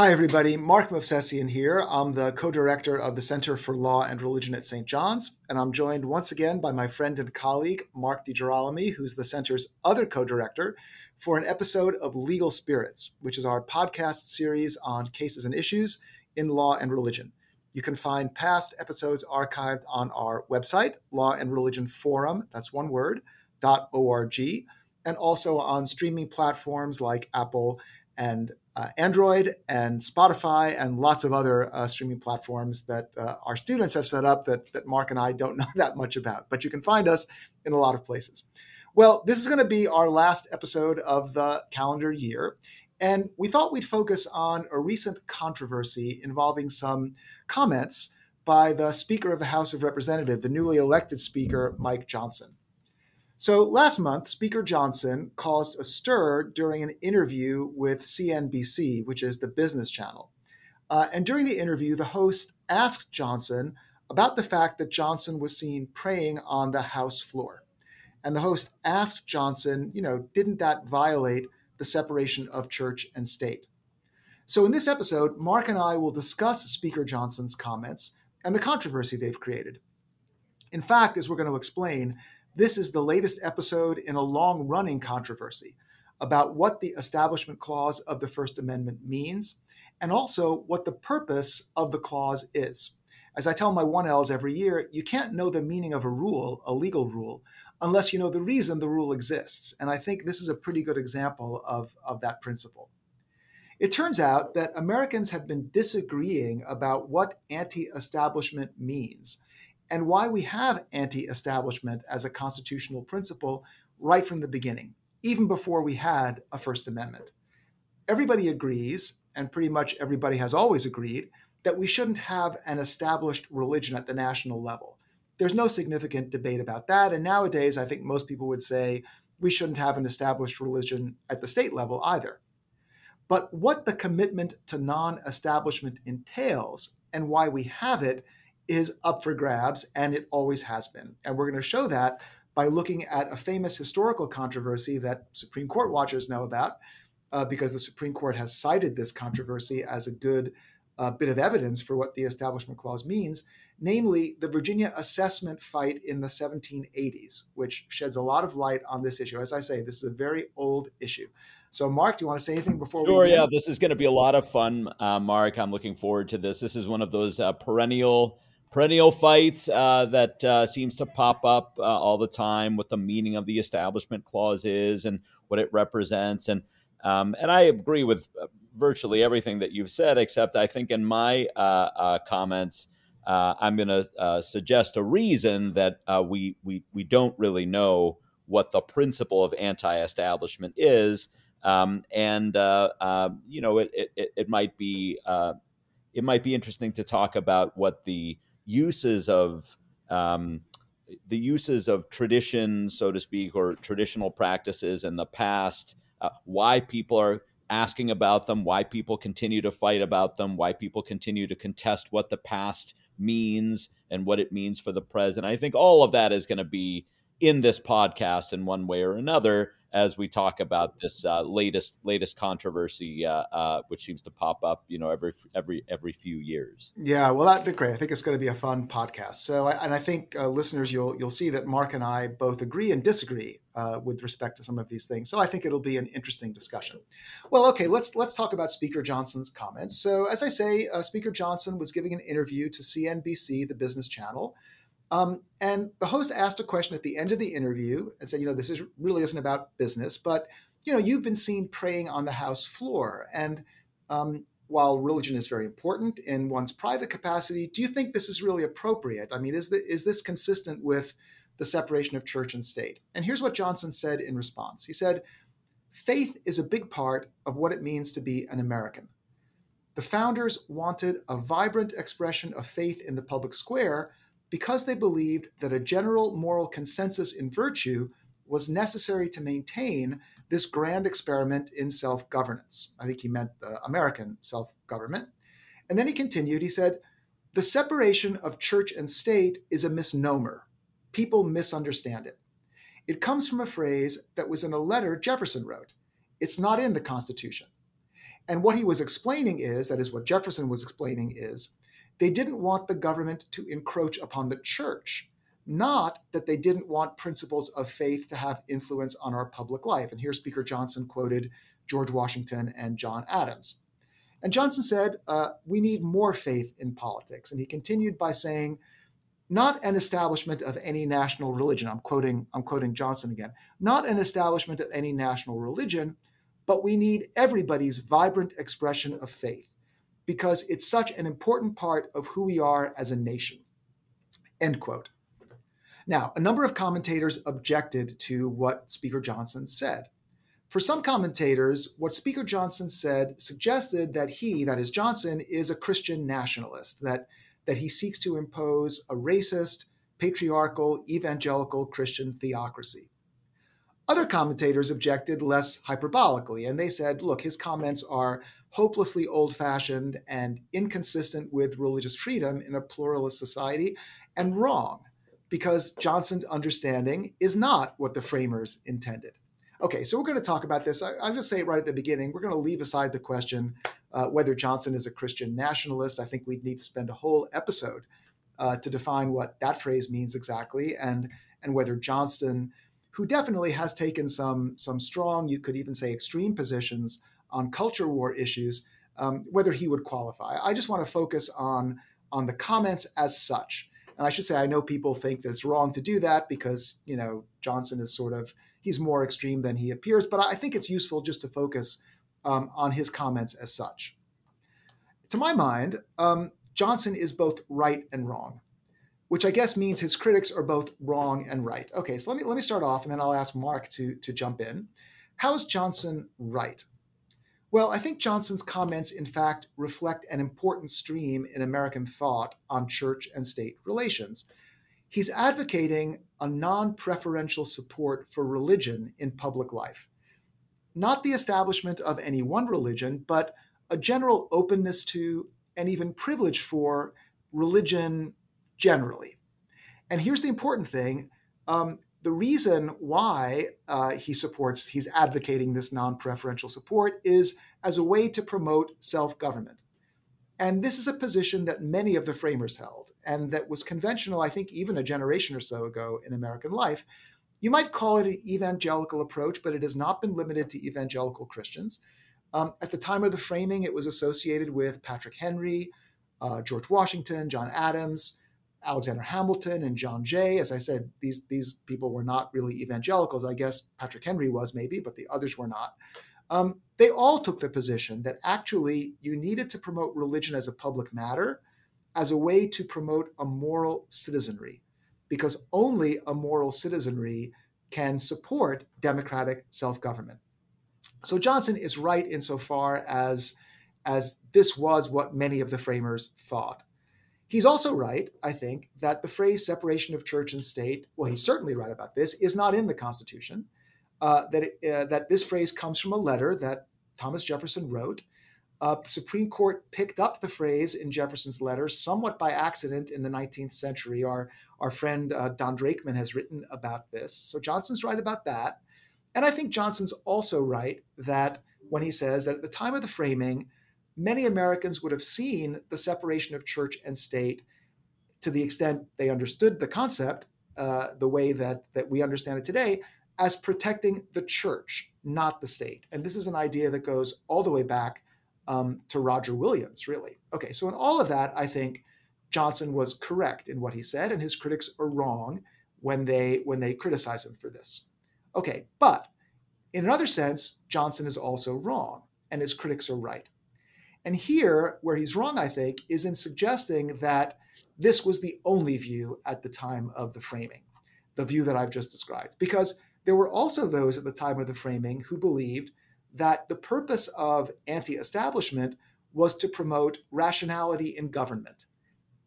Hi, everybody. Mark Movsesian here. I'm the co director of the Center for Law and Religion at St. John's, and I'm joined once again by my friend and colleague, Mark DeGirolami, who's the center's other co director, for an episode of Legal Spirits, which is our podcast series on cases and issues in law and religion. You can find past episodes archived on our website, Law and Religion Forum, that's one word, dot .org, and also on streaming platforms like Apple and uh, Android and Spotify and lots of other uh, streaming platforms that uh, our students have set up that, that Mark and I don't know that much about. But you can find us in a lot of places. Well, this is going to be our last episode of the calendar year. And we thought we'd focus on a recent controversy involving some comments by the Speaker of the House of Representatives, the newly elected Speaker, Mike Johnson. So last month, Speaker Johnson caused a stir during an interview with CNBC, which is the business channel. Uh, and during the interview, the host asked Johnson about the fact that Johnson was seen praying on the House floor. And the host asked Johnson, you know, didn't that violate the separation of church and state? So in this episode, Mark and I will discuss Speaker Johnson's comments and the controversy they've created. In fact, as we're going to explain, this is the latest episode in a long running controversy about what the Establishment Clause of the First Amendment means and also what the purpose of the clause is. As I tell my 1Ls every year, you can't know the meaning of a rule, a legal rule, unless you know the reason the rule exists. And I think this is a pretty good example of, of that principle. It turns out that Americans have been disagreeing about what anti establishment means and why we have anti establishment as a constitutional principle right from the beginning, even before we had a First Amendment. Everybody agrees, and pretty much everybody has always agreed, that we shouldn't have an established religion at the national level. There's no significant debate about that. And nowadays, I think most people would say we shouldn't have an established religion at the state level either. But what the commitment to non establishment entails and why we have it is up for grabs, and it always has been. And we're going to show that by looking at a famous historical controversy that Supreme Court watchers know about, uh, because the Supreme Court has cited this controversy as a good uh, bit of evidence for what the Establishment Clause means, namely the Virginia assessment fight in the 1780s, which sheds a lot of light on this issue. As I say, this is a very old issue. So, Mark, do you want to say anything before sure, we? Sure. Yeah, this is going to be a lot of fun, uh, Mark. I'm looking forward to this. This is one of those uh, perennial perennial fights uh, that uh, seems to pop up uh, all the time what the meaning of the establishment clause is and what it represents. And um, and I agree with uh, virtually everything that you've said except I think in my uh, uh, comments I'm going to suggest a reason that we we we don't really know what the principle of anti-establishment is. Um, and um, you know it, it, it might be it might be interesting to talk about what the uses of um, the uses of tradition, so to speak, or traditional practices in the past, uh, why people are asking about them, why people continue to fight about them, why people continue to contest what the past means and what it means for the present. I think all of that is going to be in this podcast in one way or another as we talk about this uh, latest latest controversy, uh, uh, which seems to pop up, you know, every every every few years. Yeah, well, that'd be great. I think it's going to be a fun podcast. So, I, and I think uh, listeners, you'll you'll see that Mark and I both agree and disagree uh, with respect to some of these things. So, I think it'll be an interesting discussion. Well, okay, let's let's talk about Speaker Johnson's comments. So, as I say, uh, Speaker Johnson was giving an interview to CNBC, the business channel. Um, and the host asked a question at the end of the interview and said, you know, this is really isn't about business, but you know, you've been seen praying on the House floor. And um, while religion is very important in one's private capacity, do you think this is really appropriate? I mean, is, the, is this consistent with the separation of church and state? And here's what Johnson said in response. He said, faith is a big part of what it means to be an American. The founders wanted a vibrant expression of faith in the public square because they believed that a general moral consensus in virtue was necessary to maintain this grand experiment in self governance. I think he meant the American self government. And then he continued, he said, The separation of church and state is a misnomer. People misunderstand it. It comes from a phrase that was in a letter Jefferson wrote. It's not in the Constitution. And what he was explaining is that is what Jefferson was explaining is they didn't want the government to encroach upon the church, not that they didn't want principles of faith to have influence on our public life. And here Speaker Johnson quoted George Washington and John Adams. And Johnson said, uh, We need more faith in politics. And he continued by saying, not an establishment of any national religion. I'm quoting, I'm quoting Johnson again. Not an establishment of any national religion, but we need everybody's vibrant expression of faith because it's such an important part of who we are as a nation. End quote. Now, a number of commentators objected to what Speaker Johnson said. For some commentators, what Speaker Johnson said suggested that he, that is Johnson, is a Christian nationalist, that, that he seeks to impose a racist, patriarchal, evangelical Christian theocracy. Other commentators objected less hyperbolically, and they said, look, his comments are hopelessly old fashioned and inconsistent with religious freedom in a pluralist society, and wrong, because Johnson's understanding is not what the framers intended. Okay, so we're going to talk about this. I, will just say it right at the beginning. We're going to leave aside the question uh, whether Johnson is a Christian nationalist. I think we'd need to spend a whole episode uh, to define what that phrase means exactly, and and whether Johnson, who definitely has taken some some strong, you could even say extreme positions on culture war issues, um, whether he would qualify. I just want to focus on on the comments as such. And I should say, I know people think that it's wrong to do that because you know Johnson is sort of he's more extreme than he appears. But I think it's useful just to focus um, on his comments as such. To my mind, um, Johnson is both right and wrong, which I guess means his critics are both wrong and right. Okay, so let me let me start off, and then I'll ask Mark to to jump in. How is Johnson right? Well, I think Johnson's comments, in fact, reflect an important stream in American thought on church and state relations. He's advocating a non preferential support for religion in public life. Not the establishment of any one religion, but a general openness to and even privilege for religion generally. And here's the important thing um, the reason why uh, he supports, he's advocating this non preferential support is as a way to promote self government. And this is a position that many of the framers held and that was conventional, I think, even a generation or so ago in American life. You might call it an evangelical approach, but it has not been limited to evangelical Christians. Um, at the time of the framing, it was associated with Patrick Henry, uh, George Washington, John Adams, Alexander Hamilton and John Jay. As I said, these these people were not really evangelicals. I guess Patrick Henry was maybe, but the others were not. Um, they all took the position that actually you needed to promote religion as a public matter, as a way to promote a moral citizenry, because only a moral citizenry can support democratic self-government. So Johnson is right insofar as as this was what many of the framers thought. He's also right, I think, that the phrase separation of church and state, well, he's certainly right about this, is not in the Constitution. Uh, that, it, uh, that this phrase comes from a letter that Thomas Jefferson wrote. Uh, the Supreme Court picked up the phrase in Jefferson's letter somewhat by accident in the 19th century. Our, our friend uh, Don Drakeman has written about this. So Johnson's right about that. And I think Johnson's also right that when he says that at the time of the framing, many Americans would have seen the separation of church and state to the extent they understood the concept uh, the way that, that we understand it today as protecting the church, not the state. And this is an idea that goes all the way back um, to Roger Williams, really. Okay, so in all of that, I think Johnson was correct in what he said, and his critics are wrong when they when they criticize him for this. Okay, but in another sense, Johnson is also wrong, and his critics are right. And here, where he's wrong, I think, is in suggesting that this was the only view at the time of the framing, the view that I've just described. Because there were also those at the time of the framing who believed that the purpose of anti establishment was to promote rationality in government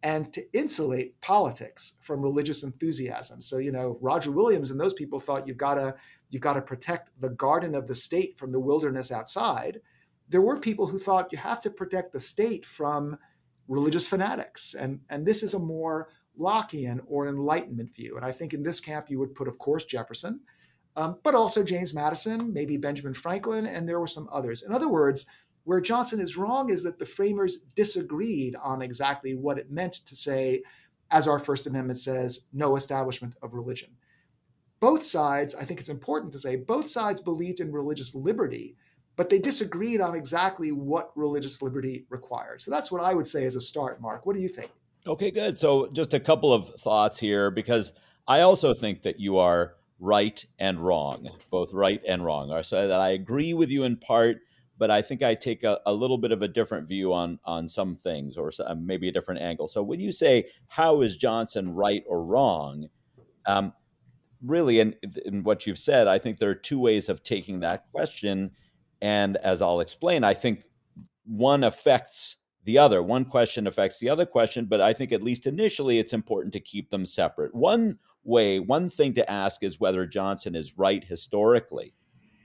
and to insulate politics from religious enthusiasm. So, you know, Roger Williams and those people thought you've got to you've got to protect the garden of the state from the wilderness outside there were people who thought you have to protect the state from religious fanatics. And, and this is a more Lockean or Enlightenment view. And I think in this camp, you would put, of course, Jefferson, um, but also James Madison, maybe Benjamin Franklin, and there were some others. In other words, Where Johnson is wrong is that the framers disagreed on exactly what it meant to say, as our First Amendment says, no establishment of religion. Both sides, I think it's important to say, both sides believed in religious liberty, but they disagreed on exactly what religious liberty requires. So that's what I would say as a start, Mark. What do you think? Okay, good. So just a couple of thoughts here because I also think that you are right and wrong, both right and wrong. So that I agree with you in part, but I think I take a, a little bit of a different view on on some things, or maybe a different angle. So when you say how is Johnson right or wrong, um, really, in, in what you've said, I think there are two ways of taking that question, and as I'll explain, I think one affects the other. One question affects the other question, but I think at least initially it's important to keep them separate. One way, one thing to ask is whether Johnson is right historically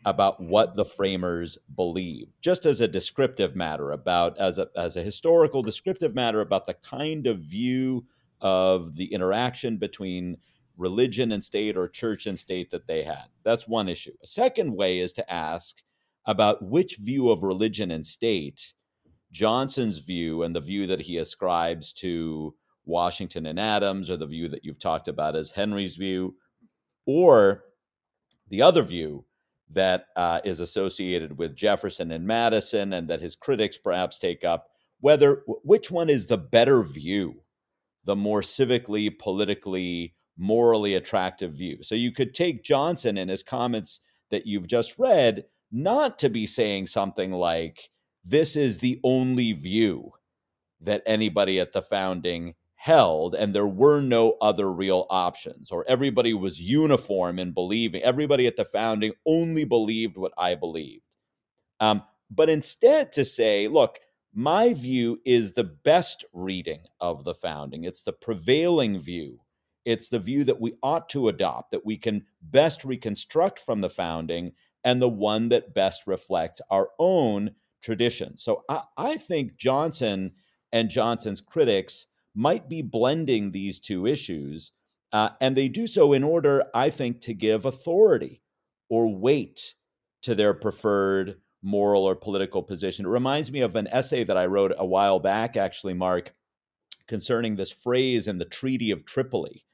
about what the framers believe, just as a descriptive matter about as a as a historical descriptive matter about the kind of view of the interaction between religion and state or church and state that they had. That's one issue. A second way is to ask about which view of religion and state Johnson's view and the view that he ascribes to Washington and Adams, or the view that you've talked about as Henry's view, or the other view that uh, is associated with Jefferson and Madison, and that his critics perhaps take up. Whether which one is the better view, the more civically, politically, morally attractive view. So you could take Johnson and his comments that you've just read not to be saying something like, "This is the only view." that anybody at the founding held and there were no other real options or everybody was uniform in believing everybody at the founding only believed what i believed um, but instead to say look my view is the best reading of the founding it's the prevailing view it's the view that we ought to adopt that we can best reconstruct from the founding and the one that best reflects our own tradition so i, I think johnson and johnson's critics might be blending these two issues. Uh, and they do so in order, I think, to give authority or weight to their preferred moral or political position. It reminds me of an essay that I wrote a while back, actually, Mark, concerning this phrase in the Treaty of Tripoli,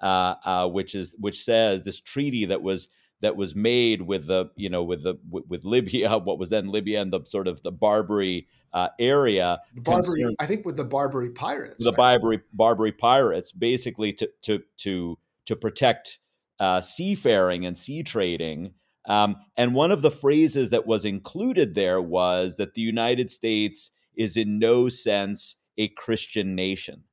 uh, uh, which is which says this treaty that was that was made with the you know with the with Libya, what was then Libya and the sort of the Barbary uh, area. The Barbary, I think, with the Barbary pirates. The right? Barbary Barbary pirates, basically to to to to protect uh, seafaring and sea trading. Um, and one of the phrases that was included there was that the United States is in no sense a Christian nation.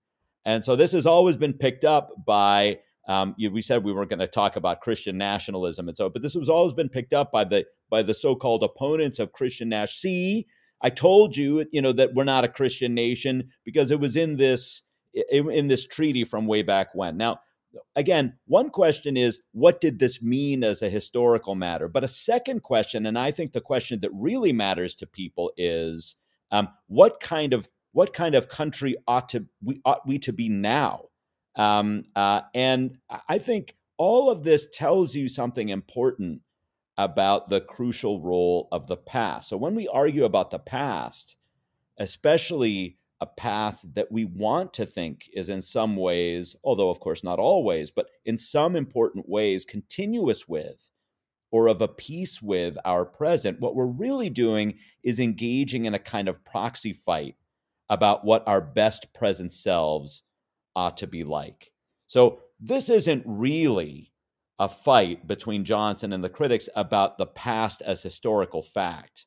And so this has always been picked up by um, you, we said we weren't going to talk about Christian nationalism and so, but this has always been picked up by the by the so-called opponents of Christian national. See, I told you, you know, that we're not a Christian nation because it was in this in, in this treaty from way back when. Now, again, one question is what did this mean as a historical matter? But a second question, and I think the question that really matters to people is um, what kind of what kind of country ought to we ought we to be now? Um, uh, and I think all of this tells you something important about the crucial role of the past. So when we argue about the past, especially a path that we want to think is in some ways, although of course not always, but in some important ways continuous with or of a piece with our present, what we're really doing is engaging in a kind of proxy fight about what our best present selves ought to be like. So this isn't really a fight between Johnson and the critics about the past as historical fact.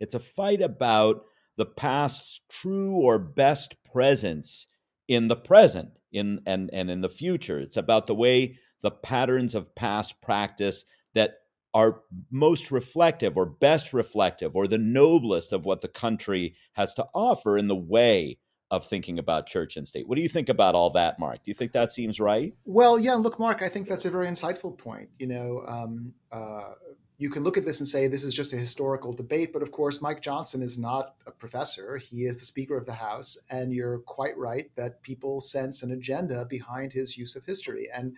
It's a fight about the past's true or best presence in the present in and, and in the future. It's about the way the patterns of past practice that are most reflective or best reflective or the noblest of what the country has to offer in the way of thinking about church and state. What do you think about all that, Mark? Do you think that seems right? Well, yeah. Look, Mark, I think that's a very insightful point. You know, um, uh, you can look at this and say this is just a historical debate, but of course, Mike Johnson is not a professor. He is the Speaker of the House, and you're quite right that people sense an agenda behind his use of history. And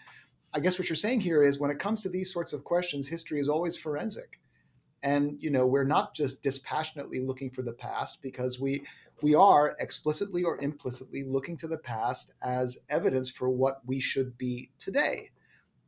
I guess what you're saying here is when it comes to these sorts of questions, history is always forensic And you know, we're not just dispassionately looking for the past because we we are explicitly or implicitly looking to the past as evidence for what we should be today.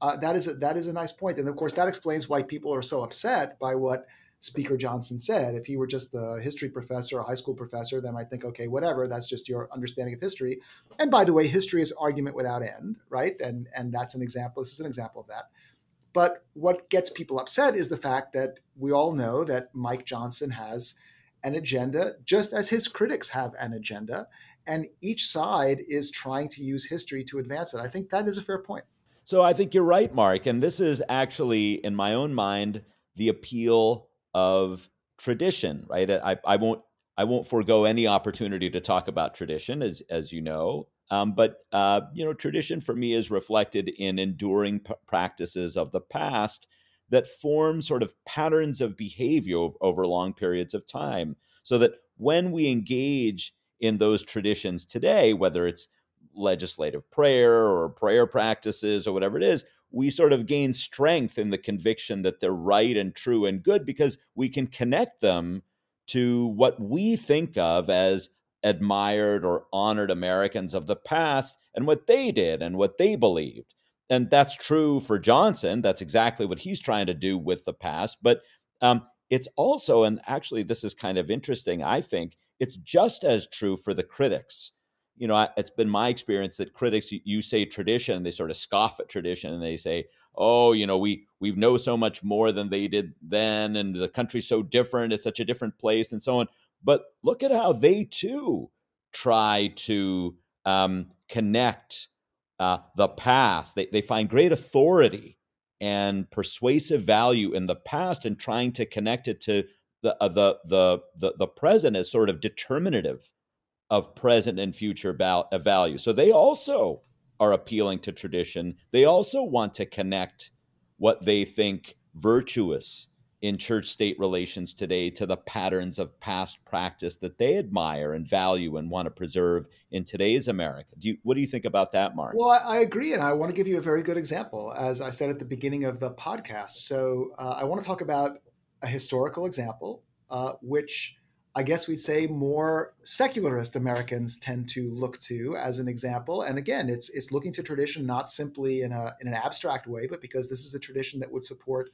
Uh, that is a, that is a nice point, and of course that explains why people are so upset by what Speaker Johnson said. If he were just a history professor, a high school professor, then I'd think, okay, whatever. That's just your understanding of history. And by the way, history is argument without end, right? And and that's an example. This is an example of that. But what gets people upset is the fact that we all know that Mike Johnson has an agenda, just as his critics have an agenda, and each side is trying to use history to advance it. I think that is a fair point. So I think you're right, Mark. And this is actually, in my own mind, the appeal of tradition, right? I, I won't I won't forego any opportunity to talk about tradition, as as you know. Um, but uh, you know, tradition for me is reflected in enduring p- practices of the past that form sort of patterns of behavior over, long periods of time, so that when we engage in those traditions today, whether it's legislative prayer or prayer practices or whatever it is, we sort of gain strength in the conviction that they're right and true and good because we can connect them to what we think of as admired or honored Americans of the past and what they did and what they believed. And that's true for Johnson. That's exactly what he's trying to do with the past. But um, it's also, and actually, this is kind of interesting, I think, it's just as true for the critics you know, it's been my experience that critics, you say tradition, they sort of scoff at tradition, and they say, "Oh, you know, we we know so much more than they did then, and the country's so different; it's such a different place, and so on." But look at how they too try to um, connect uh, the past. They they find great authority and persuasive value in the past, and trying to connect it to the uh, the, the the the present as sort of determinative of present and future val- value. So they also are appealing to tradition. They also want to connect what they think virtuous in church state relations today to the patterns of past practice that they admire and value and want to preserve in today's America. Do you, what do you think about that, Mark? Well, I, I agree. And I want to give you a very good example, as I said at the beginning of the podcast. So uh, I want to talk about a historical example, uh, which I guess we'd say more secularist Americans tend to look to as an example. And again, it's it's looking to tradition not simply in a in an abstract way, but because this is a tradition that would support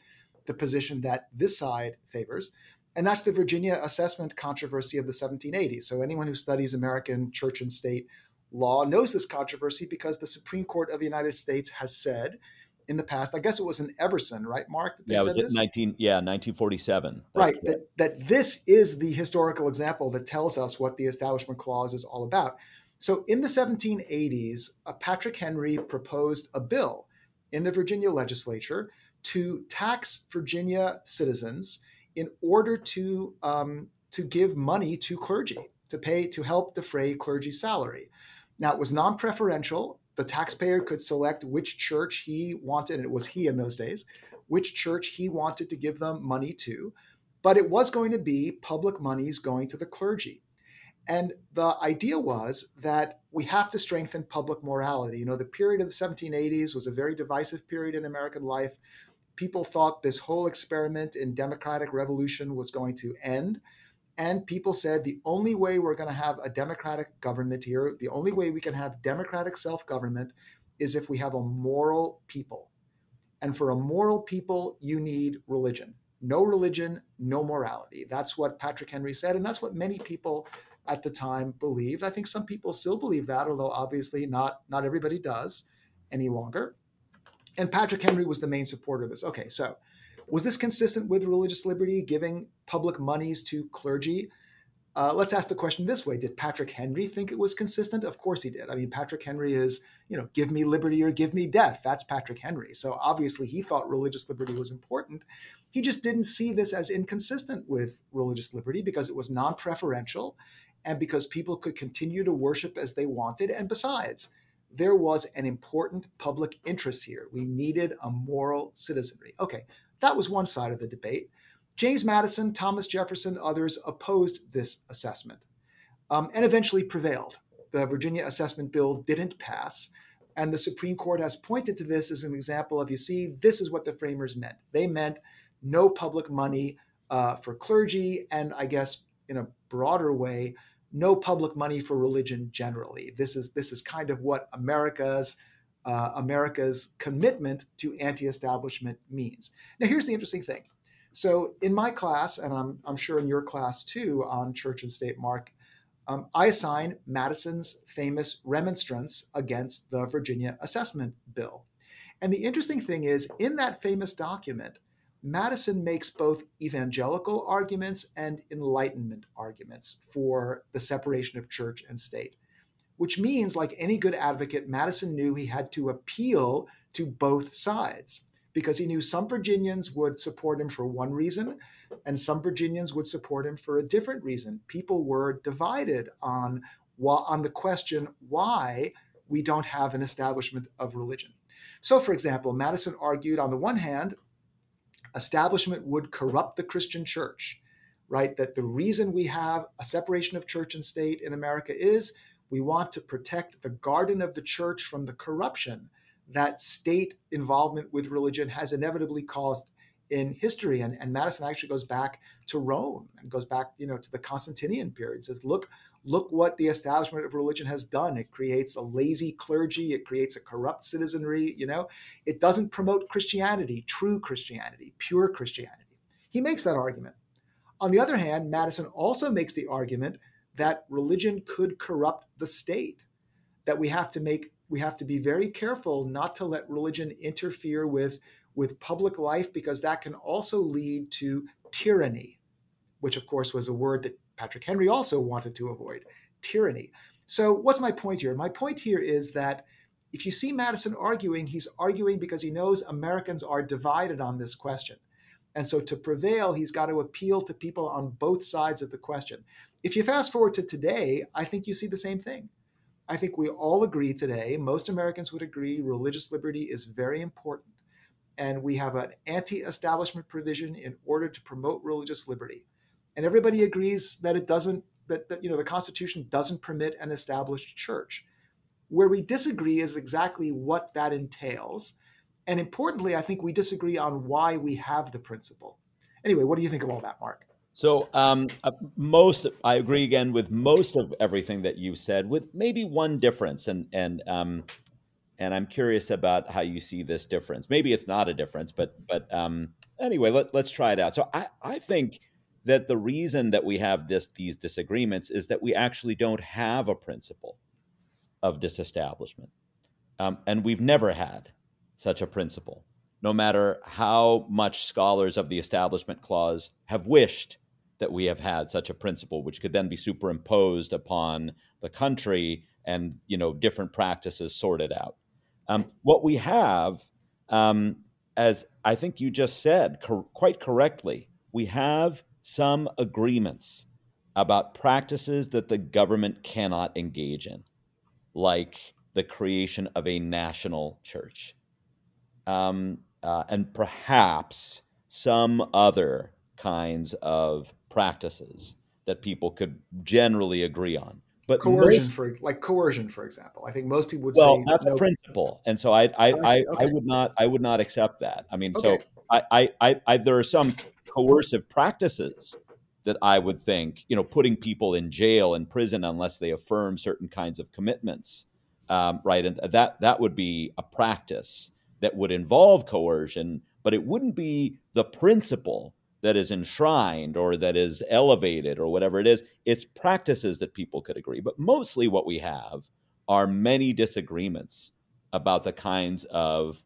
the position that this side favors. And that's the Virginia assessment controversy of the 1780s. So anyone who studies American church and state law knows this controversy because the Supreme Court of the United States has said in the past. I guess it was in Everson, right, Mark? Yeah, it was this? 19, yeah, 1947. That's right. That, that this is the historical example that tells us what the Establishment Clause is all about. So in the 1780s, uh, Patrick Henry proposed a bill in the Virginia legislature to tax Virginia citizens in order to um, to give money to clergy to pay to help defray clergy salary. Now it was non-preferential the taxpayer could select which church he wanted, and it was he in those days, which church he wanted to give them money to. But it was going to be public monies going to the clergy. And the idea was that we have to strengthen public morality. You know, the period of the 1780s was a very divisive period in American life. People thought this whole experiment in democratic revolution was going to end. And people said the only way we're going to have a democratic government here, the only way we can have democratic self government is if we have a moral people. And for a moral people, you need religion. No religion, no morality. That's what Patrick Henry said. And that's what many people at the time believed. I think some people still believe that, although obviously not, not everybody does any longer. And Patrick Henry was the main supporter of this. Okay, so was this consistent with religious liberty, giving public monies to clergy? Uh, let's ask the question this way Did Patrick Henry think it was consistent? Of course he did. I mean, Patrick Henry is, you know, give me liberty or give me death. That's Patrick Henry. So obviously he thought religious liberty was important. He just didn't see this as inconsistent with religious liberty because it was non preferential and because people could continue to worship as they wanted. And besides, there was an important public interest here. We needed a moral citizenry. Okay, that was one side of the debate. James Madison, Thomas Jefferson, others opposed this assessment um, and eventually prevailed. The Virginia Assessment Bill didn't pass. And the Supreme Court has pointed to this as an example of you see, this is what the framers meant. They meant no public money uh, for clergy, and I guess in a broader way, no public money for religion generally. This is this is kind of what America's uh, America's commitment to anti-establishment means. Now, here's the interesting thing. So, in my class, and I'm I'm sure in your class too, on church and state, Mark, um, I assign Madison's famous remonstrance against the Virginia Assessment Bill. And the interesting thing is, in that famous document, Madison makes both evangelical arguments and Enlightenment arguments for the separation of church and state, which means, like any good advocate, Madison knew he had to appeal to both sides because he knew some Virginians would support him for one reason and some Virginians would support him for a different reason. People were divided on, on the question why we don't have an establishment of religion. So, for example, Madison argued on the one hand establishment would corrupt the Christian church, right? That the reason we have a separation of church and state in America is we want to protect the garden of the church from the corruption that state involvement with religion has inevitably caused in history. And, and Madison actually goes back to Rome and goes back, you know, to the Constantinian period. Says, look, look what the establishment of religion has done. It creates a lazy clergy, it creates a corrupt citizenry, you know. It doesn't promote Christianity, true Christianity, pure Christianity. He makes that argument. On the other hand, Madison also makes the argument that religion could corrupt the state, that we have to make we have to be very careful not to let religion interfere with with public life because that can also lead to tyranny, which of course was a word that Patrick Henry also wanted to avoid tyranny. So, what's my point here? My point here is that if you see Madison arguing, he's arguing because he knows Americans are divided on this question. And so, to prevail, he's got to appeal to people on both sides of the question. If you fast forward to today, I think you see the same thing. I think we all agree today, most Americans would agree religious liberty is very important and we have an anti-establishment provision in order to promote religious liberty. And everybody agrees that it doesn't that, that you know the constitution doesn't permit an established church. Where we disagree is exactly what that entails. And importantly i think we disagree on why we have the principle. Anyway what do you think of all that mark? So um, uh, most i agree again with most of everything that you've said with maybe one difference and and um, and I'm curious about how you see this difference. Maybe it's not a difference, but but um, anyway, let, let's try it out. So I, I think that the reason that we have this these disagreements is that we actually don't have a principle of disestablishment, um, and we've never had such a principle. No matter how much scholars of the Establishment Clause have wished that we have had such a principle, which could then be superimposed upon the country and you know different practices sorted out. Um, what we have, um, as I think you just said cor- quite correctly, we have some agreements about practices that the government cannot engage in, like the creation of a national church, um, uh, and perhaps some other kinds of practices that people could generally agree on. But coercion, most, for like coercion, for example, I think most people would well, say that's no. a principle, and so I I, I, okay. I, would not I would not accept that. I mean, okay. so I, I I there are some coercive practices that I would think you know putting people in jail and prison unless they affirm certain kinds of commitments, um, right? And that that would be a practice that would involve coercion, but it wouldn't be the principle that is enshrined or that is elevated or whatever it is. It's practices that people could agree. But mostly what we have are many disagreements about the kinds of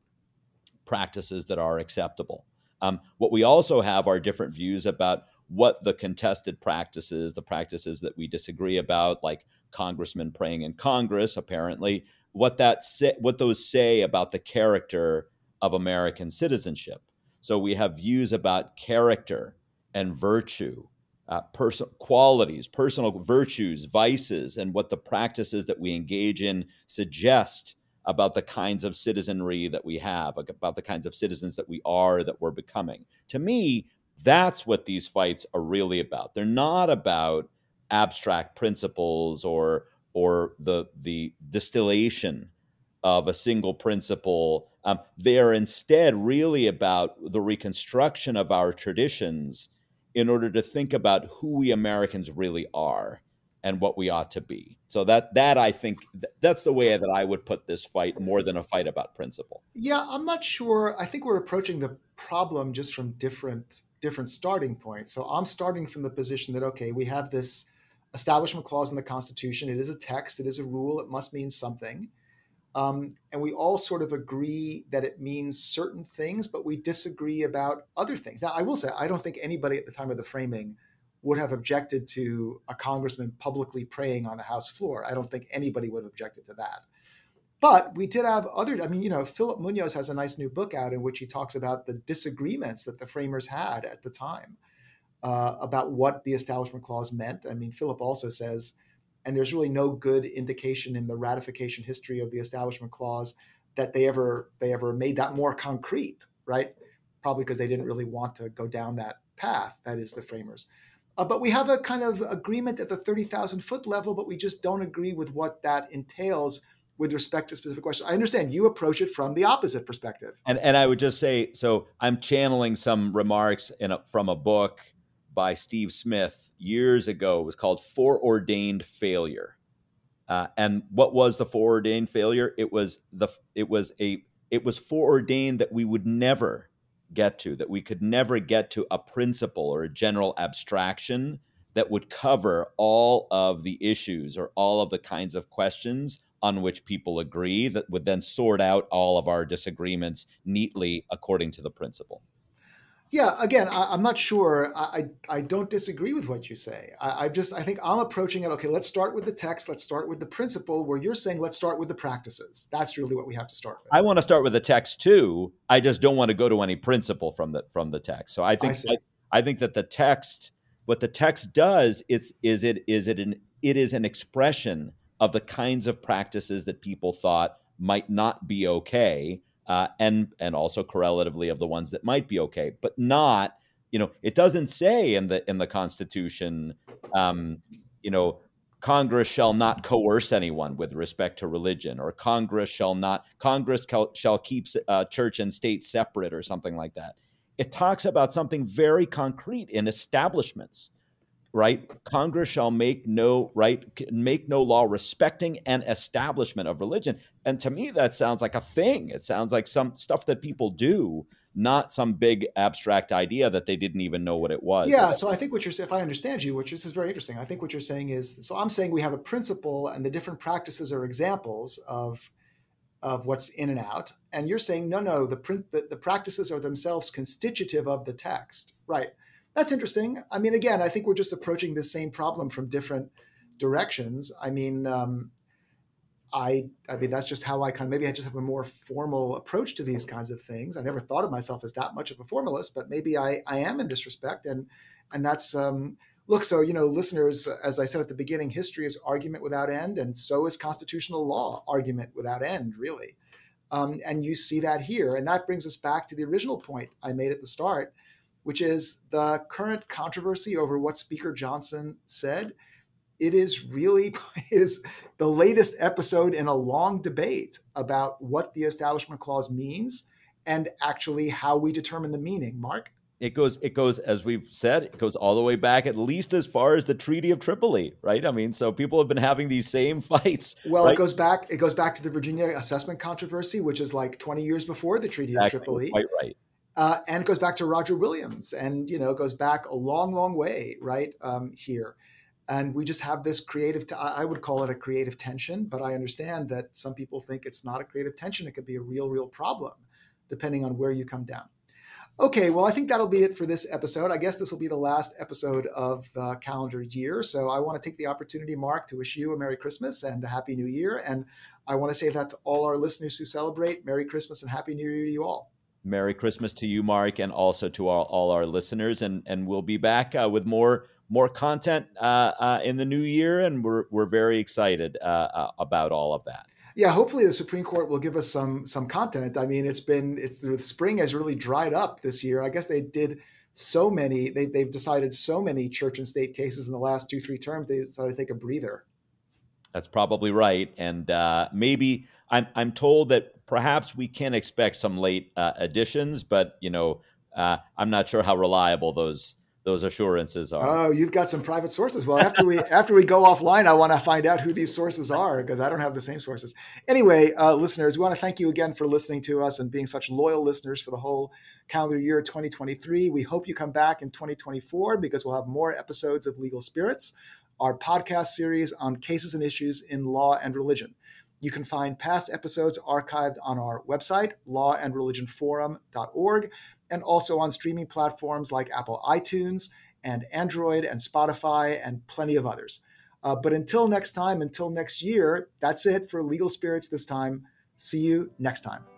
practices that are acceptable. Um, what we also have are different views about what the contested practices, the practices that we disagree about, like congressmen praying in Congress, apparently, what that say, what those say about the character of American citizenship. So we have views about character and virtue, uh, personal qualities, personal virtues, vices, and what the practices that we engage in suggest about the kinds of citizenry that we have, about the kinds of citizens that we are, that we're becoming. To me, that's what these fights are really about. They're not about abstract principles or or the the distillation of a single principle. Um, they are instead really about the reconstruction of our traditions in order to think about who we Americans really are and what we ought to be. So that that I think that's the way that I would put this fight more than a fight about principle. Yeah, I'm not sure. I think we're approaching the problem just from different different starting points. So I'm starting from the position that okay, we have this establishment clause in the Constitution. It is a text. It is a rule. It must mean something. Um, and we all sort of agree that it means certain things, but we disagree about other things. Now, I will say, I don't think anybody at the time of the framing would have objected to a congressman publicly praying on the House floor. I don't think anybody would have objected to that. But we did have other, I mean, you know, Philip Munoz has a nice new book out in which he talks about the disagreements that the framers had at the time uh, about what the Establishment Clause meant. I mean, Philip also says, and there's really no good indication in the ratification history of the Establishment Clause that they ever they ever made that more concrete, right? Probably because they didn't really want to go down that path. That is the framers. Uh, but we have a kind of agreement at the 30,000 foot level, but we just don't agree with what that entails with respect to specific questions. I understand you approach it from the opposite perspective. And and I would just say, so I'm channeling some remarks in a, from a book by Steve Smith years ago. It was called Foreordained Failure. Uh, and what was the foreordained failure? It was the it was a it was foreordained that we would never get to, that we could never get to a principle or a general abstraction that would cover all of the issues or all of the kinds of questions on which people agree that would then sort out all of our disagreements neatly according to the principle. Yeah, again, I, am not sure. I, I don't disagree with what you say. I, I just I think I'm approaching it. Okay, let's start with the text. Let's start with the principle. Where you're saying let's start with the practices. That's really what we have to start with. I want to start with the text too. I just don't want to go to any principle from the from the text. So I think I, I, I think that the text, what the text does, it's is it is it an it is an expression of the kinds of practices that people thought might not be okay uh, and and also correlatively of the ones that might be okay, but not. You know, it doesn't say in the in the Constitution, um, you know, Congress shall not coerce anyone with respect to religion, or Congress shall not Congress shall keep uh, church and state separate, or something like that. It talks about something very concrete in establishments right? Congress shall make no right make no law respecting an establishment of religion. And to me that sounds like a thing. It sounds like some stuff that people do not some big abstract idea that they didn't even know what it was. Yeah so i think what you're saying if i understand you which this is very interesting i think what you're saying is so i'm saying we have a principle and the different practices are examples of of what's in and out. And you're saying no no the print the, the practices are themselves constitutive of the text. Right that's interesting. I mean, again, I think we're just approaching the same problem from different directions. I mean, um, I I mean that's just how I kind of maybe I just have a more formal approach to these kinds of things. I never thought of myself as that much of a formalist, but maybe I I am in this respect, and and that's um, look. So you know, listeners, as I said at the beginning, history is argument without end, and so is constitutional law argument without end, really. Um, and you see that here, and that brings us back to the original point I made at the start which is the current controversy over what Speaker Johnson said. It is really it is the latest episode in a long debate about what the Establishment Clause means and actually how we determine the meaning. Mark? it goes it goes as we've said it goes all the way back at least as far as the treaty of tripoli right i mean so people have been having these same fights well right? it goes back it goes back to the virginia assessment controversy which is like 20 years before the treaty exactly. of tripoli quite right uh, and it goes back to Roger Williams, and you know, goes back a long, long way, right um, here. And we just have this creative. T- I would call it a creative tension, but I understand that some people think it's not a creative tension. It could be a real, real problem, depending on where you come down. Okay, well, I think that'll be it for this episode. I guess this will be the last episode of the calendar year. So I want to take the opportunity, Mark, to wish you a Merry Christmas and a Happy New Year. And I want to say that to all our listeners who celebrate Merry Christmas and Happy New Year to you all. Merry Christmas to you, Mark, and also to all, all our listeners. And and we'll be back uh, with more more content uh, uh, in the new year, and we're we're very excited uh, uh, about all of that. Yeah, hopefully the Supreme Court will give us some some content. I mean, it's been it's the spring has really dried up this year. I guess they did so many they they've decided so many church and state cases in the last two three terms. They decided to take a breather. That's probably right, and uh, maybe I'm I'm told that perhaps we can expect some late uh, additions, but you know uh, I'm not sure how reliable those those assurances are. Oh, you've got some private sources. Well, after we after we go offline, I want to find out who these sources are because I don't have the same sources. Anyway, uh, listeners, we want to thank you again for listening to us and being such loyal listeners for the whole calendar year 2023. We hope you come back in 2024 because we'll have more episodes of Legal Spirits, our podcast series on cases and issues in law and religion. You can find past episodes archived on our website, lawandreligionforum.org, and also on streaming platforms like Apple iTunes and Android and Spotify and plenty of others. Uh, but until next time, until next year, that's it for Legal Spirits this time. See you next time.